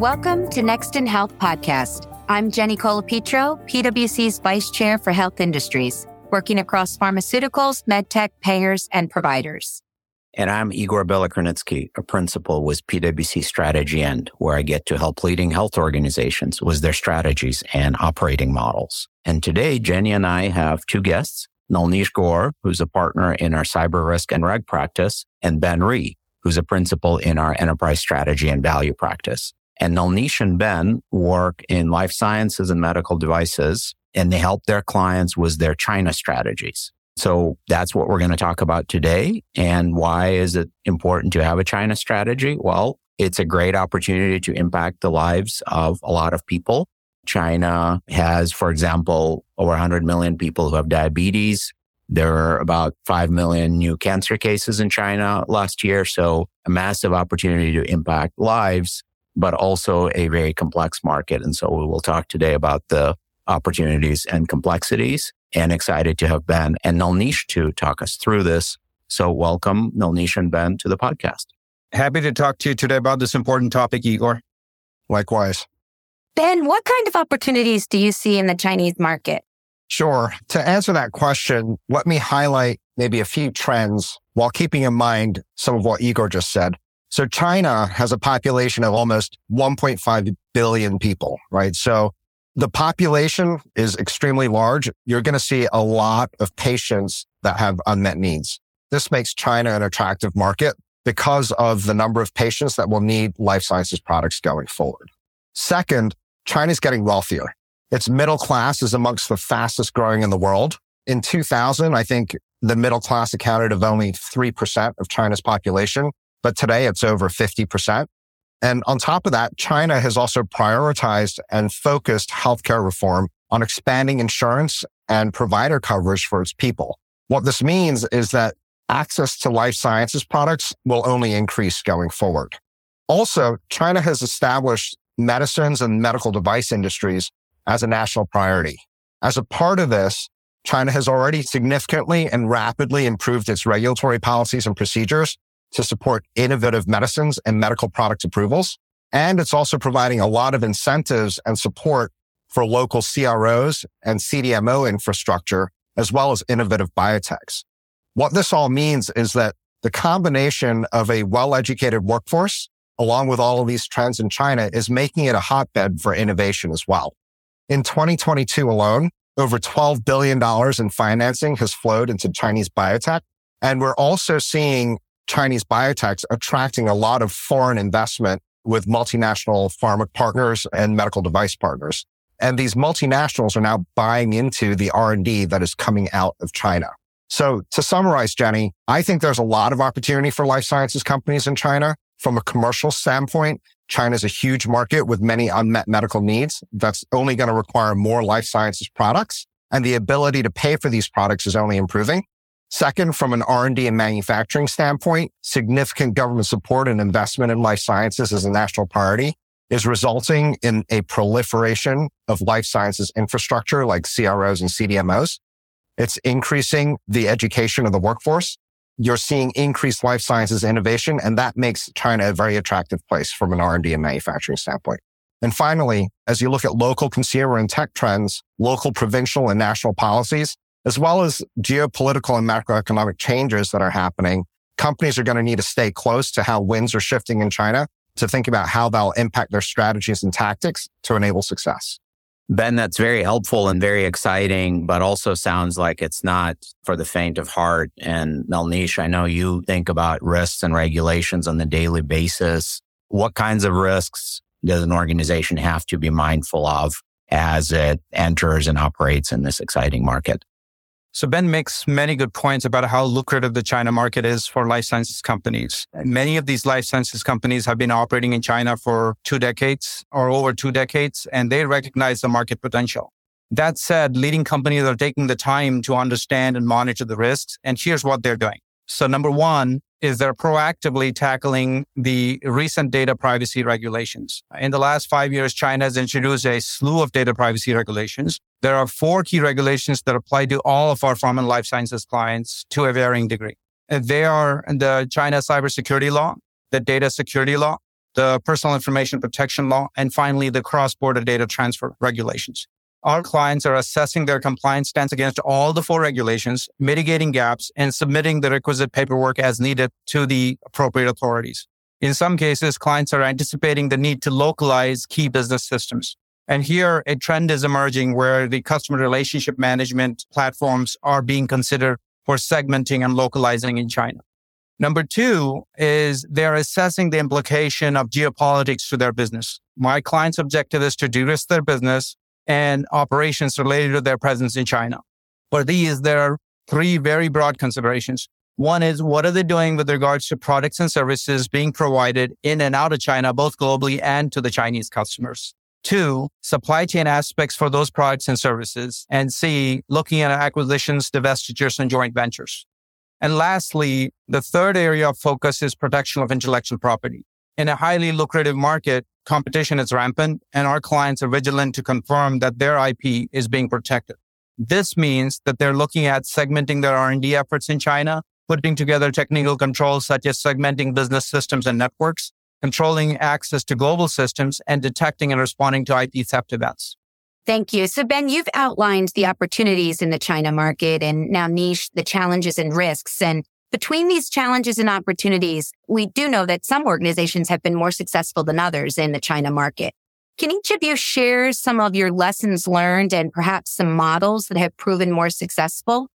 Welcome to Next in Health podcast. I'm Jenny Colapietro, PwC's Vice Chair for Health Industries, working across pharmaceuticals, medtech, payers, and providers. And I'm Igor Belokrinitsky, a principal with PwC Strategy&, where I get to help leading health organizations with their strategies and operating models. And today, Jenny and I have two guests, Nalneesh Gaur, who's a partner in our cyber risk and reg practice, and Ben Ree, who's a principal in our enterprise strategy and value practice. And Nalneesh and Ben work in life sciences and medical devices, and they help their clients with their China strategies. So that's what we're going to talk about today. And why is it important to have a China strategy? Well, it's a great opportunity to impact the lives of a lot of people. China has, for example, over 100 million people who have diabetes. There are about 5 million new cancer cases in China last year. So a massive opportunity to impact lives but also a very complex market. And so we will talk today about the opportunities and complexities and excited to have Ben and Nalneesh to talk us through this. So welcome Nalneesh and Ben to the podcast. Happy to talk to you today about this important topic, Igor. Likewise. Ben, what kind of opportunities do you see in the Chinese market? Sure. To answer that question, let me highlight maybe a few trends while keeping in mind some of what Igor just said. So China has a population of almost 1.5 billion people, right? So the population is extremely large. You're going to see a lot of patients that have unmet needs. This makes China an attractive market because of the number of patients that will need life sciences products going forward. Second, China's getting wealthier. Its middle class is amongst the fastest growing in the world. In 2000, I think the middle class accounted of only 3% of China's population but today it's over 50%. And on top of that, China has also prioritized and focused healthcare reform on expanding insurance and provider coverage for its people. What this means is that access to life sciences products will only increase going forward. Also, China has established medicines and medical device industries as a national priority. As a part of this, China has already significantly and rapidly improved its regulatory policies and procedures to support innovative medicines and medical product approvals. And it's also providing a lot of incentives and support for local CROs and CDMO infrastructure, as well as innovative biotechs. What this all means is that the combination of a well-educated workforce, along with all of these trends in China, is making it a hotbed for innovation as well. In 2022 alone, over $12 billion in financing has flowed into Chinese biotech. And we're also seeing Chinese biotechs attracting a lot of foreign investment with multinational pharma partners and medical device partners. And these multinationals are now buying into the R&D that is coming out of China. So to summarize, Jenny, I think there's a lot of opportunity for life sciences companies in China. From a commercial standpoint, China is a huge market with many unmet medical needs. That's only going to require more life sciences products and the ability to pay for these products is only improving. Second, from an R&D and manufacturing standpoint, significant government support and investment in life sciences as a national priority is resulting in a proliferation of life sciences infrastructure like CROs and CDMOs. It's increasing the education of the workforce. You're seeing increased life sciences innovation, and that makes China a very attractive place from an R&D and manufacturing standpoint. And finally, as you look at local consumer and tech trends, local, provincial, and national policies, as well as geopolitical and macroeconomic changes that are happening, companies are going to need to stay close to how winds are shifting in China to think about how they'll impact their strategies and tactics to enable success. Ben, that's very helpful and very exciting, but also sounds like it's not for the faint of heart. And Nalneesh, I know you think about risks and regulations on the daily basis. What kinds of risks does an organization have to be mindful of as it enters and operates in this exciting market? So Ben makes many good points about how lucrative the China market is for life sciences companies. Many of these life sciences companies have been operating in China for two decades or over two decades, and they recognize the market potential. That said, leading companies are taking the time to understand and monitor the risks. And here's what they're doing. So number one is they're proactively tackling the recent data privacy regulations. In the last five years, China has introduced a slew of data privacy regulations. There are four key regulations that apply to all of our pharma and life sciences clients to a varying degree. They are the China cybersecurity law, the data security law, the personal information protection law, and finally, the cross-border data transfer regulations. Our clients are assessing their compliance stance against all the four regulations, mitigating gaps, and submitting the requisite paperwork as needed to the appropriate authorities. In some cases, clients are anticipating the need to localize key business systems. And here a trend is emerging where the customer relationship management platforms are being considered for segmenting and localizing in China. Number two is they're assessing the implication of geopolitics to their business. My client's objective is to de-risk their business and operations related to their presence in China. For these, there are three very broad considerations. One is what are they doing with regards to products and services being provided in and out of China, both globally and to the Chinese customers. Two, supply chain aspects for those products and services. And C, looking at acquisitions, divestitures, and joint ventures. And lastly, the third area of focus is protection of intellectual property. In a highly lucrative market, competition is rampant and our clients are vigilant to confirm that their IP is being protected. This means that they're looking at segmenting their R&D efforts in China, putting together technical controls such as segmenting business systems and networks, controlling access to global systems, and detecting and responding to IP theft events. Thank you. So, Ben, you've outlined the opportunities in the China market and Nalneesh the challenges and risks. And between these challenges and opportunities, we do know that some organizations have been more successful than others in the China market. Can each of you share some of your lessons learned and perhaps some models that have proven more successful?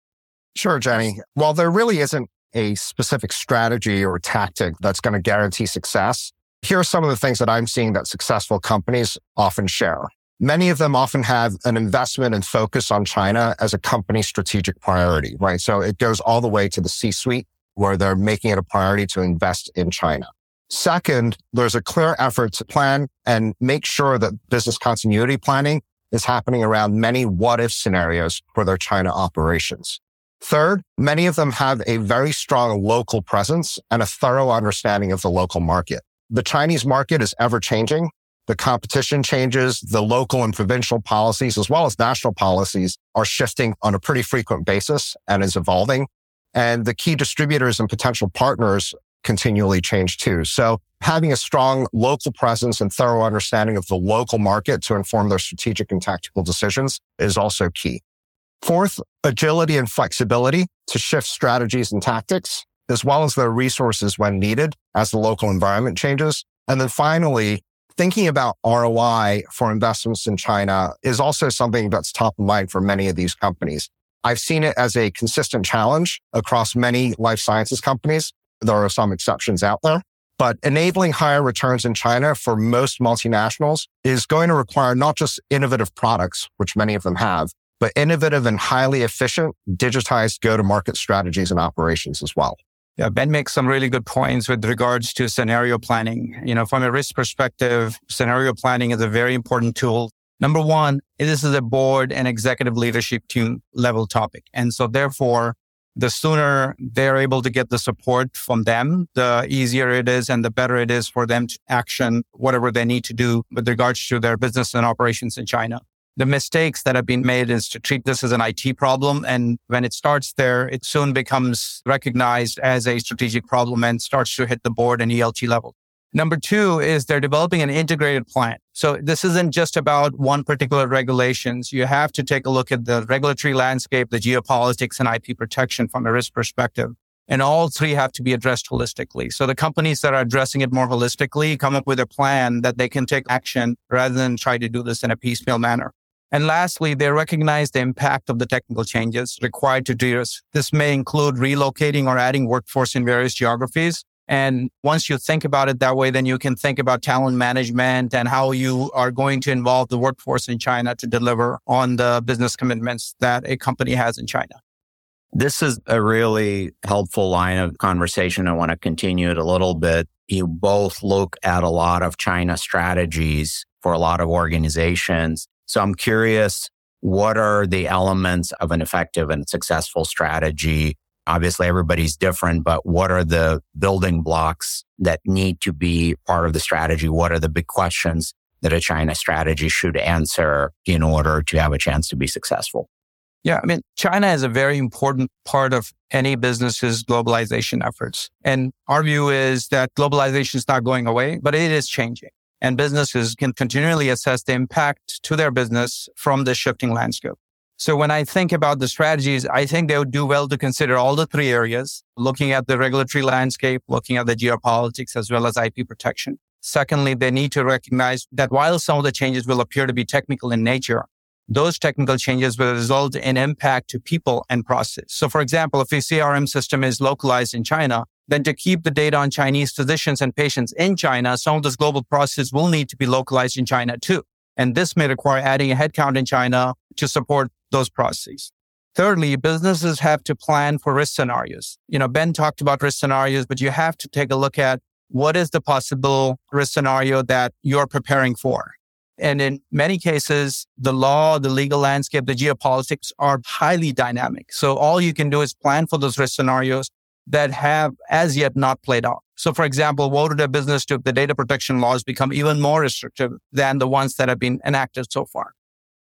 Sure, Jenny. While there really isn't a specific strategy or tactic that's going to guarantee success, here are some of the things that I'm seeing that successful companies often share. Many of them often have an investment and focus on China as a company strategic priority, right? So it goes all the way to the C suite where they're making it a priority to invest in China. Second, there's a clear effort to plan and make sure that business continuity planning is happening around many what if scenarios for their China operations. Third, many of them have a very strong local presence and a thorough understanding of the local market. The Chinese market is ever changing the competition changes, the local and provincial policies, as well as national policies are shifting on a pretty frequent basis and is evolving. And the key distributors and potential partners continually change too. So having a strong local presence and thorough understanding of the local market to inform their strategic and tactical decisions is also key. Fourth, agility and flexibility to shift strategies and tactics, as well as their resources when needed as the local environment changes. And then finally, thinking about ROI for investments in China is also something that's top of mind for many of these companies. I've seen it as a consistent challenge across many life sciences companies. There are some exceptions out there, but enabling higher returns in China for most multinationals is going to require not just innovative products, which many of them have, but innovative and highly efficient digitized go to market strategies and operations as well. Yeah, Ben makes some really good points with regards to scenario planning. You know, from a risk perspective, scenario planning is a very important tool. Number one, this is a board and executive leadership team level topic. And so therefore, the sooner they're able to get the support from them, the easier it is and the better it is for them to action whatever they need to do with regards to their business and operations in China the mistakes that have been made is to treat this as an IT problem. And when it starts there, it soon becomes recognized as a strategic problem and starts to hit the board and ELT level. Number two is they're developing an integrated plan. So this isn't just about one particular regulations. You have to take a look at the regulatory landscape, the geopolitics and IP protection from a risk perspective. And all three have to be addressed holistically. So the companies that are addressing it more holistically come up with a plan that they can take action rather than try to do this in a piecemeal manner. And lastly, they recognize the impact of the technical changes required to do this. This may include relocating or adding workforce in various geographies. And once you think about it that way, then you can think about talent management and how you are going to involve the workforce in China to deliver on the business commitments that a company has in China. This is a really helpful line of conversation. I want to continue it a little bit. You both look at a lot of China strategies for a lot of organizations so I'm curious, what are the elements of an effective and successful strategy? Obviously, everybody's different, but what are the building blocks that need to be part of the strategy? What are the big questions that a China strategy should answer in order to have a chance to be successful? Yeah, I mean, China is a very important part of any business's globalization efforts. And our view is that globalization is not going away, but it is changing. And businesses can continually assess the impact to their business from the shifting landscape. So when I think about the strategies, I think they would do well to consider all the three areas, looking at the regulatory landscape, looking at the geopolitics, as well as IP protection. Secondly, they need to recognize that while some of the changes will appear to be technical in nature, those technical changes will result in impact to people and process. So for example, if a CRM system is localized in China, then to keep the data on Chinese physicians and patients in China, some of this global process will need to be localized in China too. And this may require adding a headcount in China to support those processes. Thirdly, businesses have to plan for risk scenarios. You know, Ben talked about risk scenarios, but you have to take a look at what is the possible risk scenario that you're preparing for. And in many cases, the law, the legal landscape, the geopolitics are highly dynamic. So all you can do is plan for those risk scenarios that have as yet not played out. So for example, what would a business do if the data protection laws become even more restrictive than the ones that have been enacted so far?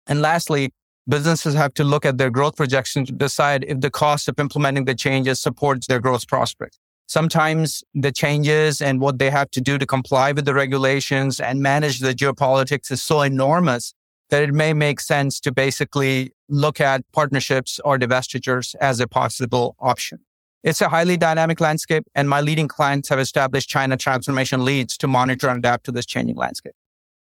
And lastly, businesses have to look at their growth projections to decide if the cost of implementing the changes supports their growth prospects. Sometimes the changes and what they have to do to comply with the regulations and manage the geopolitics is so enormous that it may make sense to basically look at partnerships or divestitures as a possible option. It's a highly dynamic landscape, and my leading clients have established China transformation leads to monitor and adapt to this changing landscape.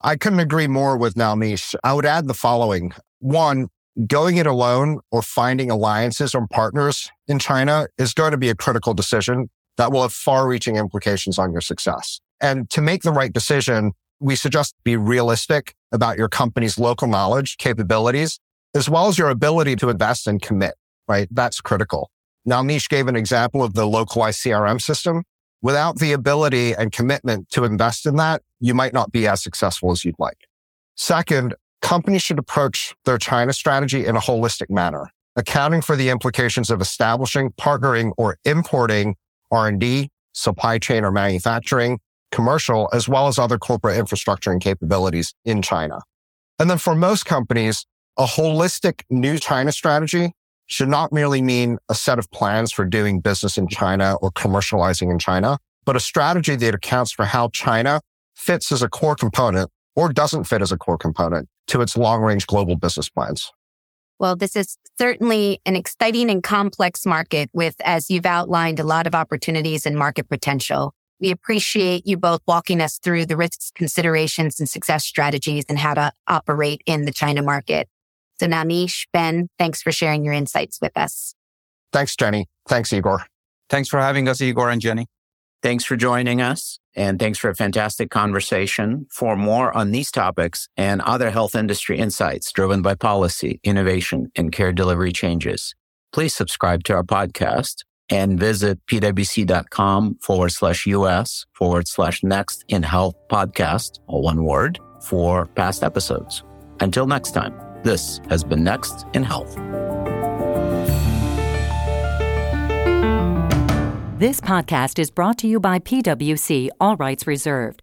I couldn't agree more with Nalneesh. I would add the following. One, going it alone or finding alliances or partners in China is going to be a critical decision that will have far reaching implications on your success. And to make the right decision, we suggest be realistic about your company's local knowledge, capabilities, as well as your ability to invest and commit, right? That's critical. Nalneesh gave an example of the localized CRM system. Without the ability and commitment to invest in that, you might not be as successful as you'd like. Second, companies should approach their China strategy in a holistic manner, accounting for the implications of establishing, partnering, or importing R&D, supply chain or manufacturing, commercial, as well as other corporate infrastructure and capabilities in China. And then for most companies, a holistic new China strategy should not merely mean a set of plans for doing business in China or commercializing in China, but a strategy that accounts for how China fits as a core component or doesn't fit as a core component to its long range global business plans. Well, this is certainly an exciting and complex market with, as you've outlined, a lot of opportunities and market potential. We appreciate you both walking us through the risks, considerations, and success strategies and how to operate in the China market. So Nalneesh, Ben, thanks for sharing your insights with us. Thanks, Jenny. Thanks, Igor. Thanks for having us, Igor and Jenny. Thanks for joining us. And thanks for a fantastic conversation. For more on these topics and other health industry insights driven by policy, innovation, and care delivery changes, please subscribe to our podcast and visit pwc.com forward slash US forward slash next in health podcast, all one word, for past episodes. Until next time, this has been Next in Health. This podcast is brought to you by PwC, all rights reserved.